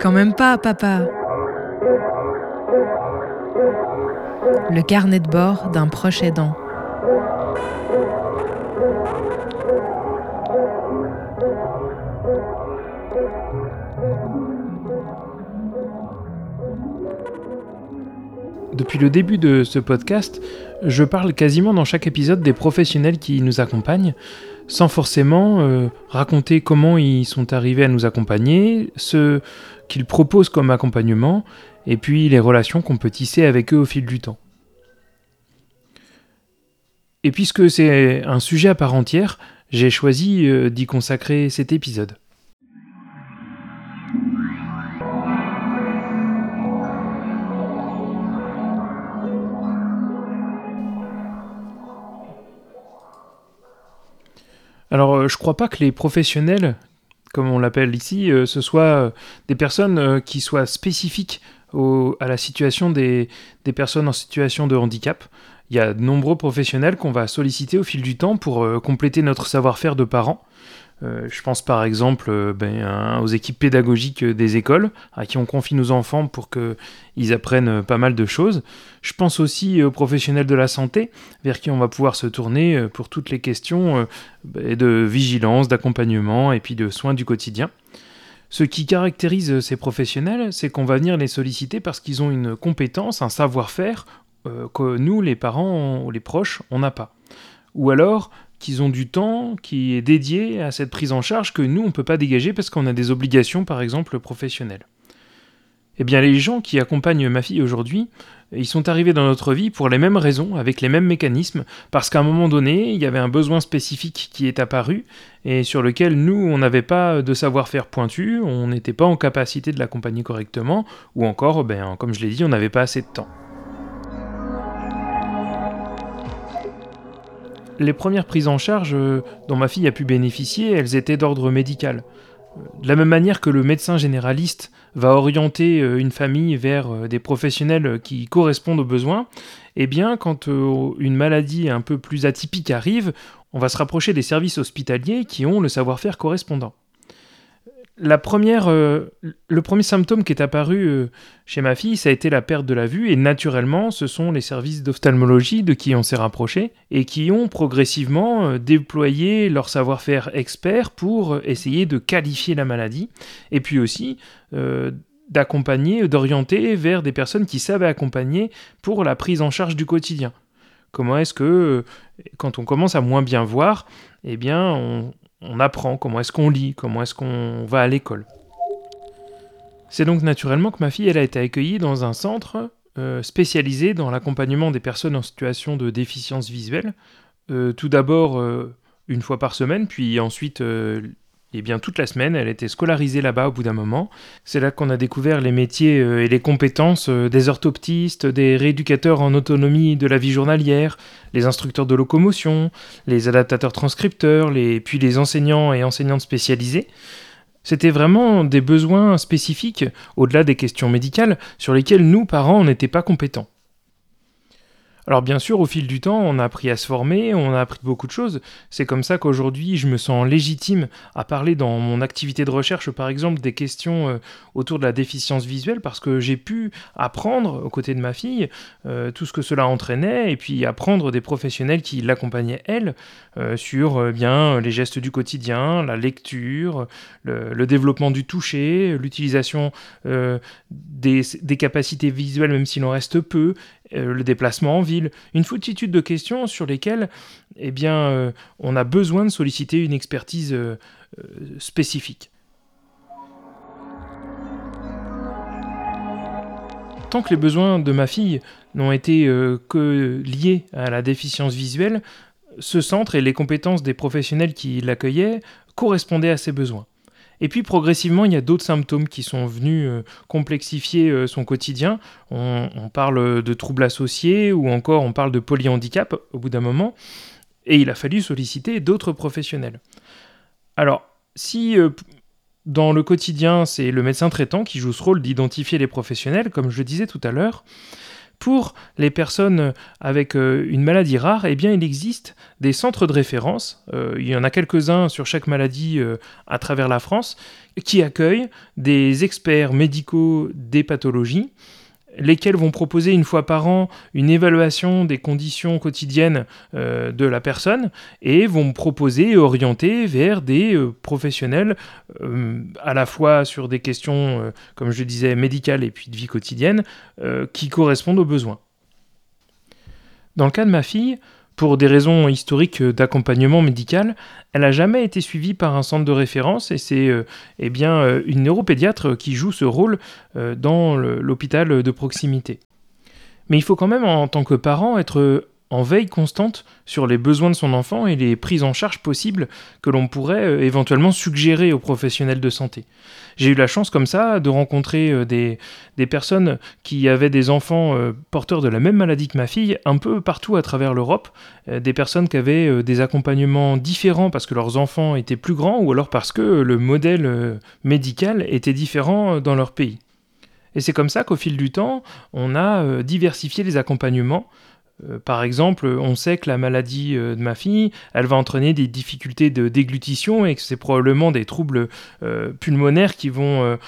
Quand même pas, papa. Le carnet de bord d'un proche aidant. Depuis le début de ce podcast, je parle quasiment dans chaque épisode des professionnels qui nous accompagnent, sans forcément euh, raconter comment ils sont arrivés à nous accompagner, ce qu'ils proposent comme accompagnement, et puis les relations qu'on peut tisser avec eux au fil du temps. Et puisque c'est un sujet à part entière, j'ai choisi euh, d'y consacrer cet épisode. Alors, euh, je crois pas que les professionnels, comme on l'appelle ici, euh, ce soient euh, des personnes qui soient spécifiques à la situation des, personnes en situation de handicap. Il y a de nombreux professionnels qu'on va solliciter au fil du temps pour compléter notre savoir-faire de parents. Euh, je pense par exemple euh, ben, aux équipes pédagogiques des écoles, à qui on confie nos enfants pour qu'ils apprennent pas mal de choses. Je pense aussi aux professionnels de la santé, vers qui on va pouvoir se tourner euh, pour toutes les questions ben, de vigilance, d'accompagnement et puis de soins du quotidien. Ce qui caractérise ces professionnels, c'est qu'on va venir les solliciter parce qu'ils ont une compétence, un savoir-faire que nous, les parents ou les proches, on n'a pas. Ou alors, qu'ils ont du temps qui est dédié à cette prise en charge que nous, on ne peut pas dégager parce qu'on a des obligations, par exemple, professionnelles. Eh bien, les gens qui accompagnent ma fille aujourd'hui, ils sont arrivés dans notre vie pour les mêmes raisons, avec les mêmes mécanismes, parce qu'à un moment donné, il y avait un besoin spécifique qui est apparu, et sur lequel nous, on n'avait pas de savoir-faire pointu, on n'était pas en capacité de l'accompagner correctement, ou encore, ben, comme je l'ai dit, on n'avait pas assez de temps. Les premières prises en charge euh, dont ma fille a pu bénéficier, elles étaient d'ordre médical. De la même manière que le médecin généraliste va orienter euh, une famille vers euh, des professionnels qui correspondent aux besoins, eh bien, quand une maladie un peu plus atypique arrive, on va se rapprocher des services hospitaliers qui ont le savoir-faire correspondant la euh, le premier symptôme qui est apparu euh, chez ma fille, ça a été la perte de la vue, et naturellement, ce sont les services d'ophtalmologie de qui on s'est rapproché, et qui ont progressivement euh, déployé leur savoir-faire expert pour essayer de qualifier la maladie, et puis aussi d'accompagner, d'orienter vers des personnes qui savent accompagner pour la prise en charge du quotidien. Comment est-ce que, quand on commence à moins bien voir, eh bien, on, on apprend, comment est-ce qu'on lit, comment est-ce qu'on va à l'école. C'est donc naturellement que ma fille elle a été accueillie dans un centre euh, spécialisé dans l'accompagnement des personnes en situation de déficience visuelle. Euh, tout d'abord euh, une fois par semaine, puis ensuite et bien toute la semaine, elle était scolarisée là-bas au bout d'un moment. C'est là qu'on a découvert les métiers et les compétences des orthoptistes, des rééducateurs en autonomie de la vie journalière, les instructeurs de locomotion, les adaptateurs transcripteurs, puis les enseignants et enseignantes spécialisés. C'était vraiment des besoins spécifiques, au-delà des questions médicales, sur lesquels nous, parents, on n'était pas compétents. Alors bien sûr, au fil du temps, on a appris à se former, on a appris beaucoup de choses. C'est comme ça qu'aujourd'hui, je me sens légitime à parler dans mon activité de recherche, par exemple, des questions euh, autour de la déficience visuelle, parce que j'ai pu apprendre aux côtés de ma fille euh, tout ce que cela entraînait, et puis apprendre des professionnels qui l'accompagnaient, elle, euh, sur bien les gestes du quotidien, la lecture, le, développement du toucher, l'utilisation des, capacités visuelles, même s'il en reste peu, le déplacement en ville, une foultitude de questions sur lesquelles eh euh, on a besoin de solliciter une expertise euh, spécifique. Tant que les besoins de ma fille n'ont été que liés à la déficience visuelle, ce centre et les compétences des professionnels qui l'accueillaient correspondaient à ses besoins. Et puis progressivement, il y a d'autres symptômes qui sont venus euh, complexifier euh, son quotidien. On, parle de troubles associés ou encore on parle de polyhandicap au bout d'un moment. Et il a fallu solliciter d'autres professionnels. Alors, si euh, dans le quotidien, c'est le médecin traitant qui joue ce rôle d'identifier les professionnels, comme je disais tout à l'heure, pour les personnes avec une maladie rare, eh bien, il existe des centres de référence. il y en a quelques-uns sur chaque maladie à travers la France qui accueillent des experts médicaux des pathologies lesquels vont proposer une fois par an une évaluation des conditions quotidiennes euh, de la personne et vont proposer et orienter vers des euh, professionnels euh, à la fois sur des questions, comme je disais, médicales et puis de vie quotidienne, qui correspondent aux besoins. Dans le cas de ma fille, pour des raisons historiques d'accompagnement médical, elle n'a jamais été suivie par un centre de référence et c'est euh, eh bien euh, une neuropédiatre qui joue ce rôle euh, dans l'hôpital de proximité. Mais il faut quand même en tant que parent être en veille constante sur les besoins de son enfant et les prises en charge possibles que l'on pourrait euh, éventuellement suggérer aux professionnels de santé. J'ai eu la chance comme ça de rencontrer euh, des, personnes qui avaient des enfants euh, porteurs de la même maladie que ma fille un peu partout à travers l'Europe, des personnes qui avaient des accompagnements différents parce que leurs enfants étaient plus grands ou alors parce que le modèle médical était différent dans leur pays. Et c'est comme ça qu'au fil du temps, on a diversifié les accompagnements euh, par exemple, on sait que la maladie euh, de ma fille, elle va entraîner des difficultés de déglutition et que c'est probablement des troubles euh, pulmonaires qui vont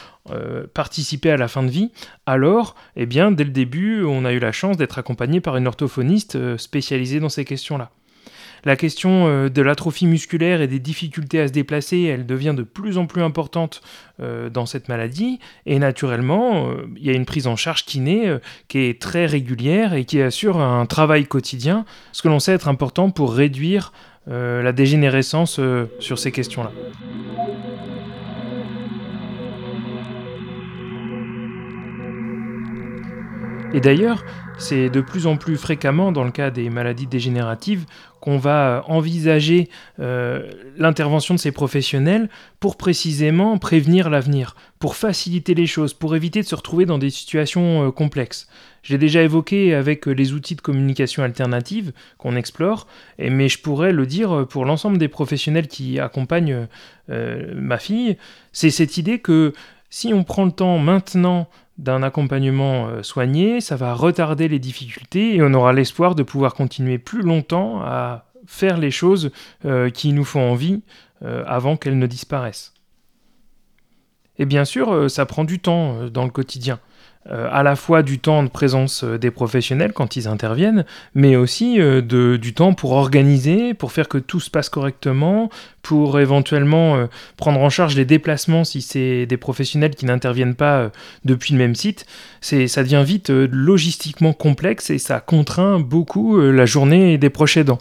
participer à la fin de vie. Alors, eh bien, dès le début, on a eu la chance d'être accompagné par une orthophoniste spécialisée dans ces questions-là. La question euh, de l'atrophie musculaire et des difficultés à se déplacer, elle devient de plus en plus importante euh, dans cette maladie. Et naturellement, euh, il y a une prise en charge kiné qui est très régulière et qui assure un travail quotidien, ce que l'on sait être important pour réduire la dégénérescence sur ces questions-là. Et d'ailleurs, c'est de plus en plus fréquemment dans le cas des maladies dégénératives qu'on va envisager euh, l'intervention de ces professionnels pour précisément prévenir l'avenir, pour faciliter les choses, pour éviter de se retrouver dans des situations euh, complexes. J'ai déjà évoqué avec les outils de communication alternative qu'on explore, mais je pourrais le dire pour l'ensemble des professionnels qui accompagnent euh, ma fille, c'est cette idée que si on prend le temps maintenant d'un accompagnement euh, soigné, ça va retarder les difficultés et on aura l'espoir de pouvoir continuer plus longtemps à faire les choses euh, qui nous font envie euh, avant qu'elles ne disparaissent. Et bien sûr, ça prend du temps dans le quotidien. Euh, à la fois du temps de présence euh, des professionnels quand ils interviennent, mais aussi euh, de, du temps pour organiser, pour faire que tout se passe correctement, pour éventuellement prendre en charge les déplacements si c'est des professionnels qui n'interviennent pas depuis le même site. C'est, ça devient vite logistiquement complexe et ça contraint beaucoup la journée des proches aidants.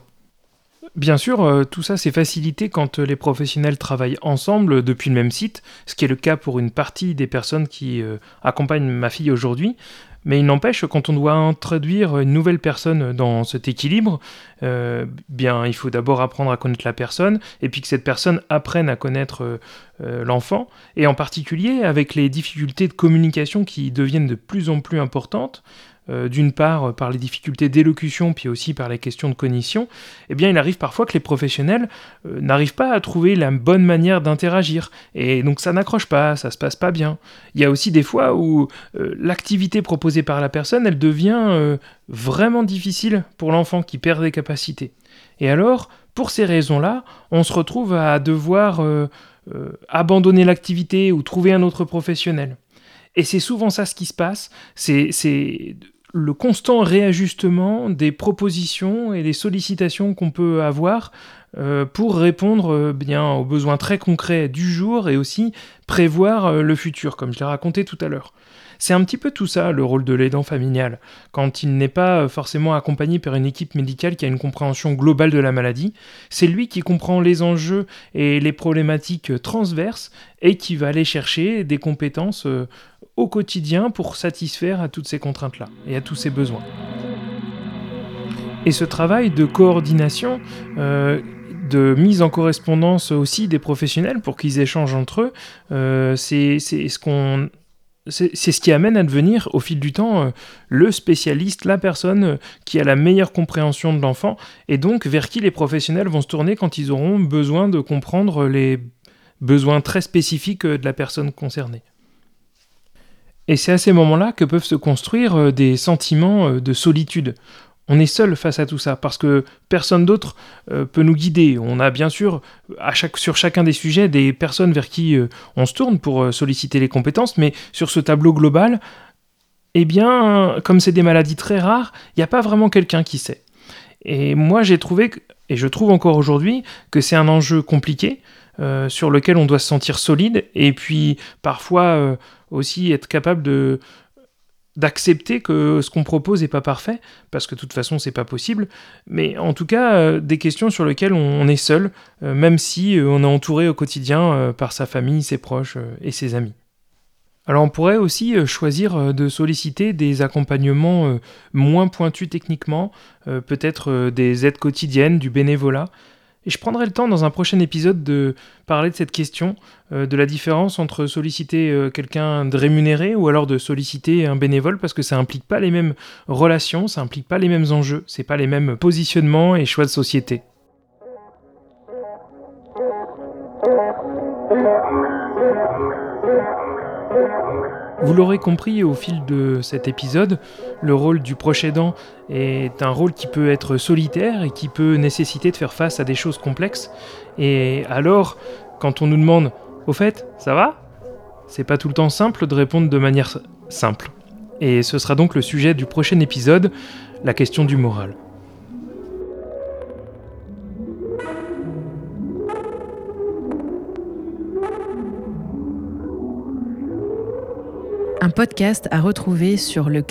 Bien sûr, euh, tout ça c'est facilité quand euh, les professionnels travaillent ensemble depuis le même site, ce qui est le cas pour une partie des personnes qui euh, accompagnent ma fille aujourd'hui. Mais il n'empêche, quand on doit introduire une nouvelle personne dans cet équilibre, bien, il faut d'abord apprendre à connaître la personne, et puis que cette personne apprenne à connaître l'enfant, et en particulier avec les difficultés de communication qui deviennent de plus en plus importantes. Euh, d'une part euh, par les difficultés d'élocution, puis aussi par les questions de cognition, eh bien il arrive parfois que les professionnels euh, n'arrivent pas à trouver la bonne manière d'interagir, et donc ça n'accroche pas, ça se passe pas bien. Il y a aussi des fois où l'activité proposée par la personne, elle devient vraiment difficile pour l'enfant qui perd des capacités. Et alors, pour ces raisons-là, on se retrouve à devoir abandonner l'activité ou trouver un autre professionnel. Et c'est souvent ça ce qui se passe. C'est le constant réajustement des propositions et des sollicitations qu'on peut avoir euh, pour répondre euh, bien aux besoins très concrets du jour et aussi prévoir euh, le futur, comme je l'ai raconté tout à l'heure. C'est un petit peu tout ça le rôle de l'aidant familial, quand il n'est pas forcément accompagné par une équipe médicale qui a une compréhension globale de la maladie, c'est lui qui comprend les enjeux et les problématiques transverses et qui va aller chercher des compétences au quotidien pour satisfaire à toutes ces contraintes-là et à tous ces besoins. Et ce travail de coordination, euh, de mise en correspondance aussi des professionnels pour qu'ils échangent entre eux, euh, c'est ce ce qui amène à devenir au fil du temps euh, le spécialiste, la personne qui a la meilleure compréhension de l'enfant et donc vers qui les professionnels vont se tourner quand ils auront besoin de comprendre les besoins très spécifiques de la personne concernée. Et c'est à ces moments-là que peuvent se construire euh, des sentiments euh, de solitude. On est seul face à tout ça parce que personne d'autre euh, peut nous guider. On a bien sûr sur chacun des sujets des personnes vers qui on se tourne pour solliciter les compétences, mais sur ce tableau global, eh bien, comme c'est des maladies très rares, il n'y a pas vraiment quelqu'un qui sait. Et moi, j'ai trouvé, et je trouve encore aujourd'hui, que c'est un enjeu compliqué, sur lequel on doit se sentir solide, et puis parfois aussi être capable de d'accepter que ce qu'on propose n'est pas parfait, parce que de toute façon c'est pas possible, mais en tout cas euh, des questions sur lesquelles on, est seul, euh, même si euh, on est entouré au quotidien par sa famille, ses proches et ses amis. Alors on pourrait aussi choisir de solliciter des accompagnements moins pointus techniquement, peut-être des aides quotidiennes, du bénévolat, et je prendrai le temps dans un prochain épisode de parler de cette question, euh, de la différence entre solliciter euh, quelqu'un de rémunéré ou alors de solliciter un bénévole, parce que ça implique pas les mêmes relations, ça implique pas les mêmes enjeux, c'est pas les mêmes positionnements et choix de société. L'aurez compris au fil de cet épisode, le rôle du proche est un rôle qui peut être solitaire et qui peut nécessiter de faire face à des choses complexes. Et alors, quand on nous demande Au fait, ça va? C'est pas tout le temps simple de répondre de manière simple. Et ce sera donc le sujet du prochain épisode, la question du moral. Un podcast à retrouver sur le.